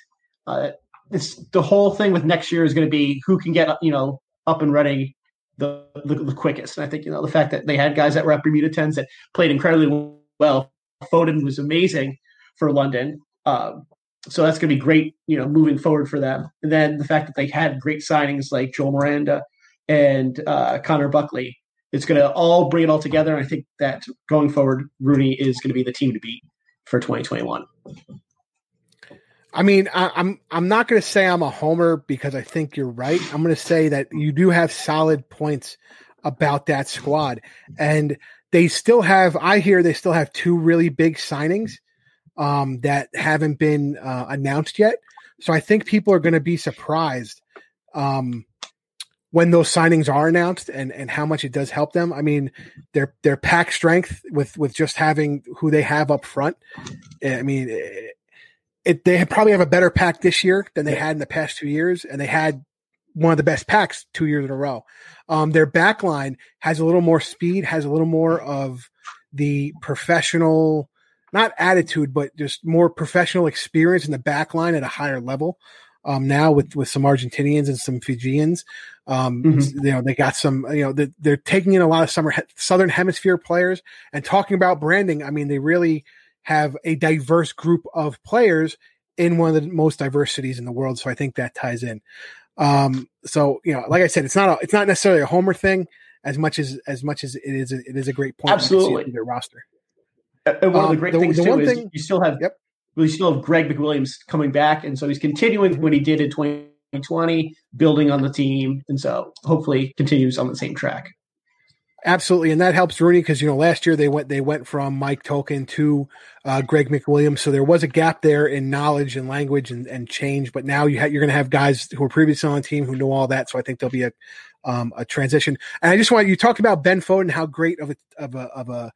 Uh, it's the whole thing with next year is going to be who can get you know up and running the, the, the quickest. And I think you know the fact that they had guys that were at Bermuda Tens that played incredibly well. Foden was amazing for London. Um, so that's going to be great, you know, moving forward for them. And then the fact that they had great signings like Joel Miranda and uh, Connor Buckley, it's going to all bring it all together. And I think that going forward, RUNY is going to be the team to beat for 2021. I mean, I, I'm I'm not going to say I'm a homer because I think you're right. I'm going to say that you do have solid points about that squad, and they still have. I hear they still have two really big signings um, that haven't been uh, announced yet. So I think people are going to be surprised um, when those signings are announced and, and how much it does help them. I mean, their their pack strength with with just having who they have up front. I mean, it, it they probably have a better pack this year than they had in the past two years, and they had one of the best packs two years in a row. Um, their back line has a little more speed, has a little more of the professional not attitude, but just more professional experience in the back line at a higher level. Um, now with, with some Argentinians and some Fijians, um, mm-hmm. you know, they got some, you know, they're, they're, taking in a lot of summer, Southern hemisphere players and talking about branding. I mean, they really have a diverse group of players in one of the most diverse cities in the world. So I think that ties in. Um, so, you know, like I said, it's not a, it's not necessarily a homer thing as much as, as much as it is, a, it is a great point. Absolutely. Their roster. And one um, of the um, great the, things the too is thing, you still have yep. you still have Greg McWilliams coming back, and so he's continuing what he did in 2020, building on the team, and so hopefully continues on the same track. Absolutely, and that helps RUNY because you know last year they went they went from Mike Tolkin to uh, Greg McWilliams, so there was a gap there in knowledge and language and, and change. But now you ha- you're going to have guys who were previously on the team who know all that, so I think there'll be a um, a transition. And I just want you talked about Ben Foden, how great of a of a of a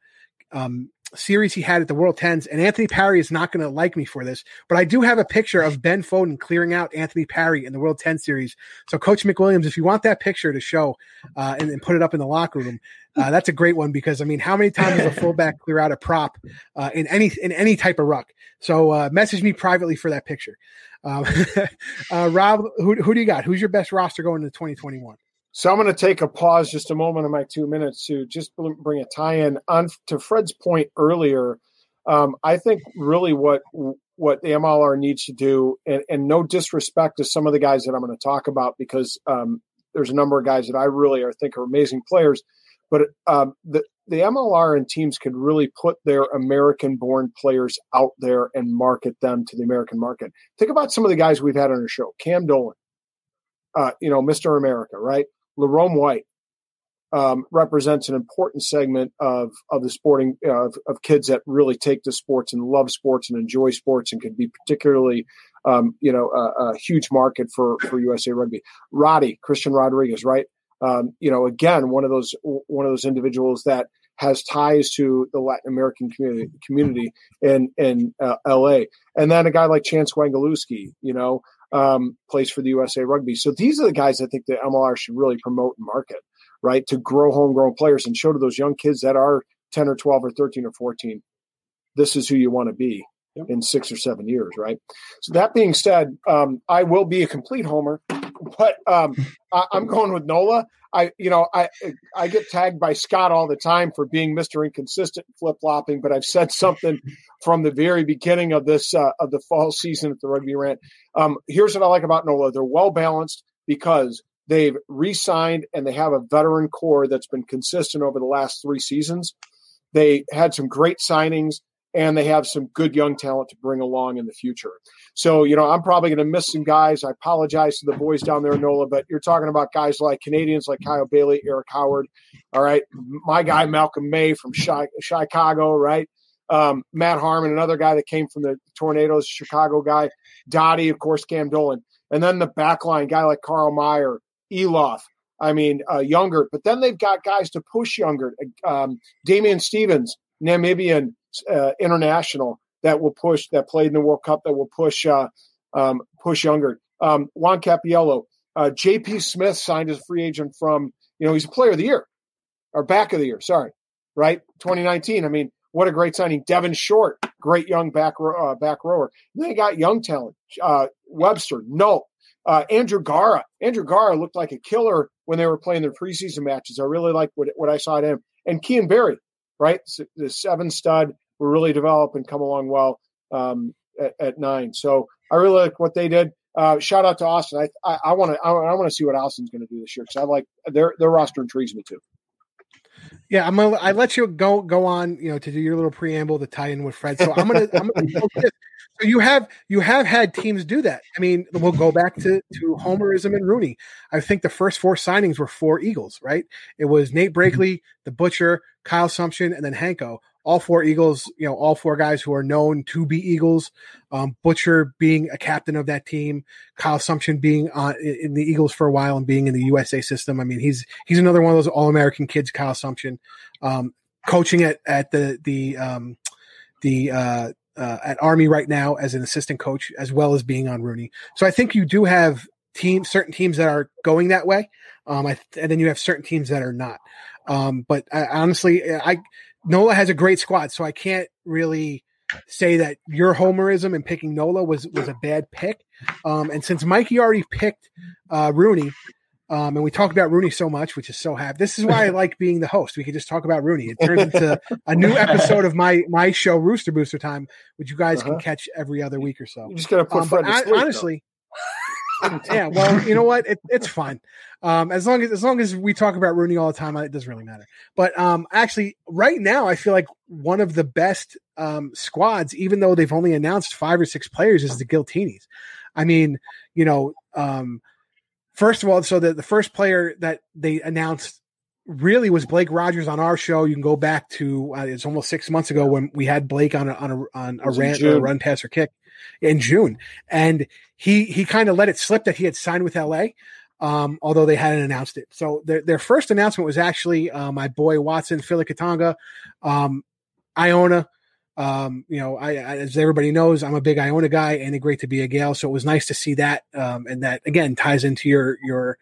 um, series he had at the World Tens, and Anthony Parry is not going to like me for this, but I do have a picture of Ben Foden clearing out Anthony Parry in the World Ten series. So, Coach McWilliams, if you want that picture to show uh, and, and, put it up in the locker room, uh, that's a great one because I mean, how many times does a fullback clear out a prop uh, in any in any type of ruck? So, uh, message me privately for that picture. Um, uh, Rob, who, who do you got? Who's your best roster going into 2021? So I'm going to take a pause just a moment in my two minutes to just bring a tie-in on to Fred's point earlier. Um, I think really what what the MLR needs to do, and, and, no disrespect to some of the guys that I'm going to talk about, because um, there's a number of guys that I really are think are amazing players, but um, the the MLR and teams could really put their American born players out there and market them to the American market. Think about some of the guys we've had on our show. Cam Dolan, uh, you know, Mr. America, right? Larome White um, represents an important segment of of the sporting uh, of, of kids that really take to sports and love sports and enjoy sports and can be particularly um, you know a, a, huge market for for USA Rugby. Roddy Christian Rodriguez, right? Um, you know, again, one of those one of those individuals that has ties to the Latin American community community in in uh, L.A. And then a guy like Chance Wenglewski, you know, um, plays for the USA Rugby. So these are the guys I think the MLR should really promote and market, right? To grow homegrown players and show to those young kids that are 10 or 12 or 13 or 14, this is who you want to be yep. in six or seven years, right? So that being said, um, I will be a complete homer, but um, I, am going with Nola. I, you know, I I get tagged by Scott all the time for being Mr. Inconsistent, flip flopping, but I've said something from the very beginning of this uh, of the fall season at the Rugby Rant. Um, here's what I like about Nola: they're well balanced because they've re-signed and they have a veteran core that's been consistent over the last three seasons. They had some great signings and they have some good young talent to bring along in the future. So, you know, I'm probably going to miss some guys. I apologize to the boys down there NOLA, but you're talking about guys like Canadians like Kyle Baillie, Eric Howard. All right. My guy, Malcolm May from Chicago, right? Um, Matt Harmon, another guy that came from the Tornadoes, Chicago guy. Dottie, of course, Cam Dolan. And then the backline guy like Carl Meyer, Eloff. I mean, uh, Younger. But then they've got guys to push Younger. Um, Damian Stevens, Namibian uh, international that will push that played in the World Cup that will push uh, um, push younger. Um, Juan Capiello, uh, J.P. Smith signed as a free agent from you know he's a player of the year or back of the year. Sorry, right? 2019. I mean, what a great signing. Devin Short, great young back uh, back rower. They got young talent. Uh, Webster, no. Uh, Andrew Gara. Andrew Gara looked like a killer when they were playing their preseason matches. I really liked what, what I saw at him. And Kean Berry, right? The seven stud will really develop and come along well um, at, at, nine. So I really like what they did. Uh, shout out to Austin. I want to I, I want to see what Austin's going to do this year because I like their their roster intrigues me too. Yeah, I'm gonna I let you go go on, you know, to do your little preamble to tie in with Fred. So I'm gonna I'm gonna so you have you have had teams do that. I mean, we'll go back to to Homerism and RUNY. I think the first four signings were four Eagles, right? It was Nate Brakeley, the Butcher, Kyle Sumption, and then Hanco all four Eagles, you know, all four guys who are known to be Eagles. Um, Butcher being a captain of that team, Kyle Sumption being uh, in the Eagles for a while and being in the USA system. I mean, he's he's another one of those All American kids, Kyle Sumption, um, coaching at at the the um, the uh, uh, at Army right now as an assistant coach, as well as being on RUNY. So I think you do have teams, certain teams that are going that way, um, I, and then you have certain teams that are not. Um, but I, honestly, I Nola has a great squad, so I can't really say that your homerism and picking Nola was was a bad pick. Um, and since Mikey already picked uh, RUNY, um, and we talk about RUNY so much, which is so happy. This is why I like being the host. We can just talk about RUNY. It turns into a new episode of my my show, Rooster Booster Time, which you guys uh-huh. can catch every other week or so. You're just gonna put um, I, sleep, honestly. yeah, well, you know what? It, it's fine. Um, as long as as long as we talk about RUNY all the time, it doesn't really matter. But um, actually, right now, I feel like one of the best um, squads, even though they've only announced five or six players, is the Giltinis. I mean, you know, um, first of all, so the, the first player that they announced really was Blake Rogers on our show. You can go back to uh, it's almost six months ago when we had Blake on a on a on a rant or a run pass or kick in June, and he he kind of let it slip that he had signed with LA. Um, although they hadn't announced it. So their, their first announcement was actually uh, my boy Watson, Philly Katanga, um, Iona. Um, you know, I, I, as everybody knows, I'm a big Iona guy and a great to be a Gael. So it was nice to see that. Um, and that again ties into your, your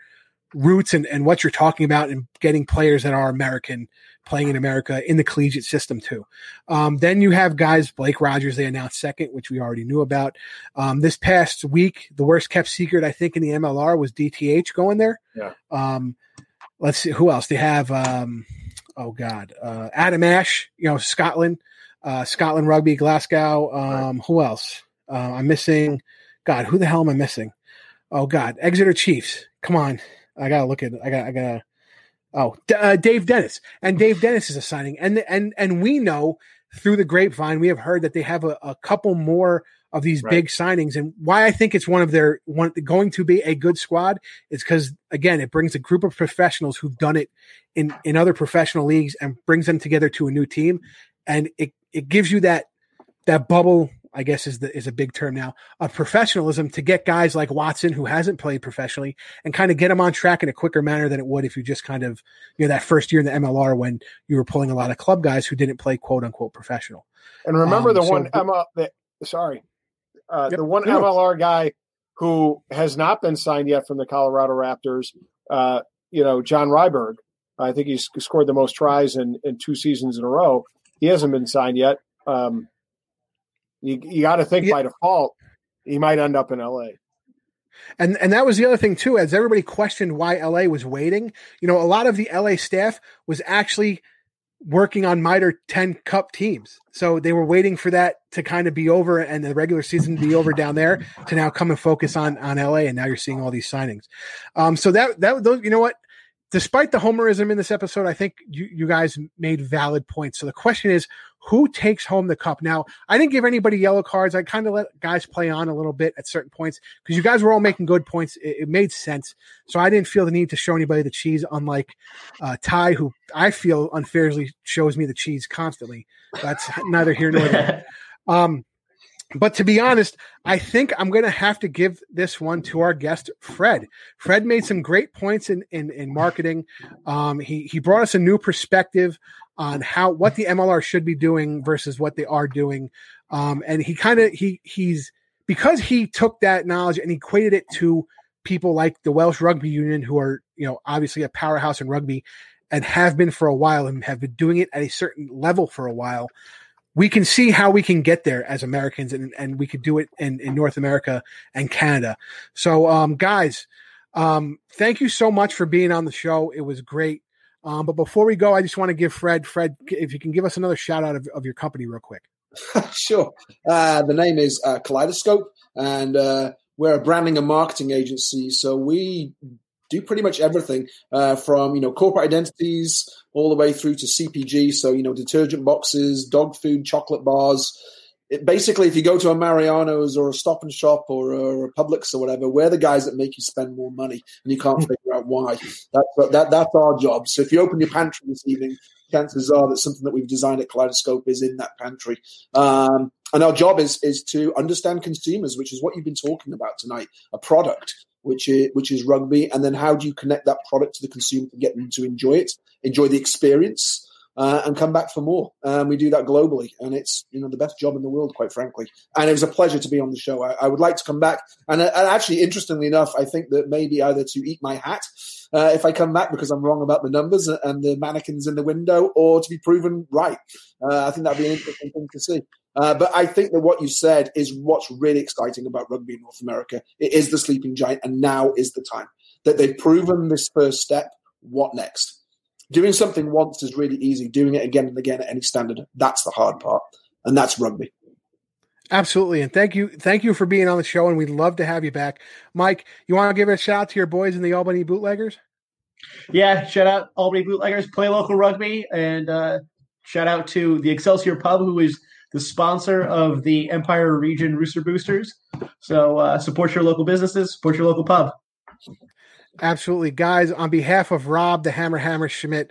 roots and, and what you're talking about and getting players that are American playing in America in the collegiate system too. Um, then you have guys Blake Rogers. They announced second, which we already knew about. Um, this past week, the worst kept secret I think in the MLR was DTH going there. Yeah. Um, let's see who else they have. Um, oh God, uh, Adam Ashe. You know Scotland, uh, Scotland Rugby, Glasgow. Um, right. Who else? Uh, I'm missing. God, who the hell am I missing? Oh God, Exeter Chiefs. Come on. I gotta look at. I got. I gotta. Oh, uh, Dave Dennis, and Dave Dennis is a signing, and and and we know through the grapevine we have heard that they have a, a couple more of these right. big signings, and why I think it's one of their one going to be a good squad is because again it brings a group of professionals who've done it in in other professional leagues and brings them together to a new team, and it it gives you that that bubble I guess is the is a big term now of professionalism to get guys like Watson who hasn't played professionally and kind of get them on track in a quicker manner than it would if you just kind of you know that first year in the MLR when you were pulling a lot of club guys who didn't play quote unquote professional. And remember um, the so, one Emma the, sorry uh, yep, the one MLR guy who has not been signed yet from the Colorado Raptors. Uh, you know John Ryberg. I think he's scored the most tries in in two seasons in a row. He hasn't been signed yet. Um, you you got to think yeah. by default he might end up in L.A. And and that was the other thing too, as everybody questioned why LA was waiting. You know, a lot of the LA staff was actually working on MITRE 10 cup teams. So they were waiting for that to kind of be over and the regular season to be over down there to now come and focus on on LA. And now you're seeing all these signings. Um, so that that those you know what despite the homerism in this episode, I think you, you guys made valid points. So the question is, who takes home the cup? Now, I didn't give anybody yellow cards. I kind of let guys play on a little bit at certain points because you guys were all making good points. It, it, made sense. So I didn't feel the need to show anybody the cheese, unlike uh, Ty, who I feel unfairly shows me the cheese constantly. That's neither here nor there. Um, but to be honest, I think I'm going to have to give this one to our guest, Fred. Fred made some great points in in, in marketing. Um, he he brought us a new perspective on how what the MLR should be doing versus what they are doing, um, and he kind of he he's because he took that knowledge and equated it to people like the Welsh Rugby Union, who are you know obviously a powerhouse in rugby and have been for a while and have been doing it at a certain level for a while we can see how we can get there as Americans and, and we could do it in, in North America and Canada. So, um, guys, um, thank you so much for being on the show. It was great. Um, but before we go, I just want to give Fred, Fred, if you can give us another shout out of, of your company real quick. sure. Uh, the name is uh, Kaleidoscope, and uh, we're a branding and marketing agency. So we do pretty much everything uh, from you know corporate identities all the way through to CPG. So you know detergent boxes, dog food, chocolate bars. It, basically, if you go to a Mariano's or a Stop and Shop or a, a Publix or whatever, we're the guys that make you spend more money, and you can't figure out why. That's that, that's our job. So if you open your pantry this evening, chances are that something that we've designed at Kaleidoscope is in that pantry. Um, and our job is is to understand consumers, which is what you've been talking about tonight. A product, which is which is rugby, and then how do you connect that product to the consumer to get them to enjoy it, enjoy the experience, uh, and come back for more. Um, we do that globally, and it's you know the best job in the world, quite frankly. And it was a pleasure to be on the show. I, I would like to come back, and, and, actually, interestingly enough, I think that maybe either to eat my hat uh, if I come back because I'm wrong about the numbers and the mannequins in the window, or to be proven right. Uh, I think that'd be an interesting thing to see. Uh, but I think that what you said is what's really exciting about rugby in North America. It is the sleeping giant, and now is the time that they've proven this first step. What next? Doing something once is really easy. Doing it again and again at any standard, that's the hard part, and that's rugby. Absolutely, and thank you, thank you for being on the show, and we'd love to have you back, Mike. You want to give a shout out to your boys in the Albany Bootleggers? Yeah, shout out Albany Bootleggers, play local rugby, and uh, shout out to the Excelsior Pub, who is the sponsor of the Empire Region Rooster Boosters. So uh, support your local businesses, support your local pub. Absolutely, guys. On behalf of Rob, the Hammer Hammerschmidt,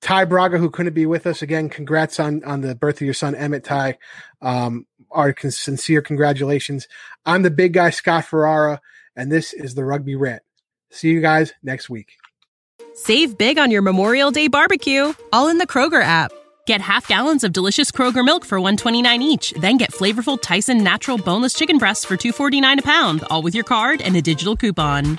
Ty Braga, who couldn't be with us again, congrats on on the birth of your son, Emmett Ty. Um, our sincere congratulations. I'm the big guy, Scott Ferrara, and this is the Rugby Rant. See you guys next week. Save big on your Memorial Day barbecue, all in the Kroger app. Get half gallons of delicious Kroger milk for 129 each, then get flavorful Tyson natural boneless chicken breasts for 249 a pound, all with your card and a digital coupon.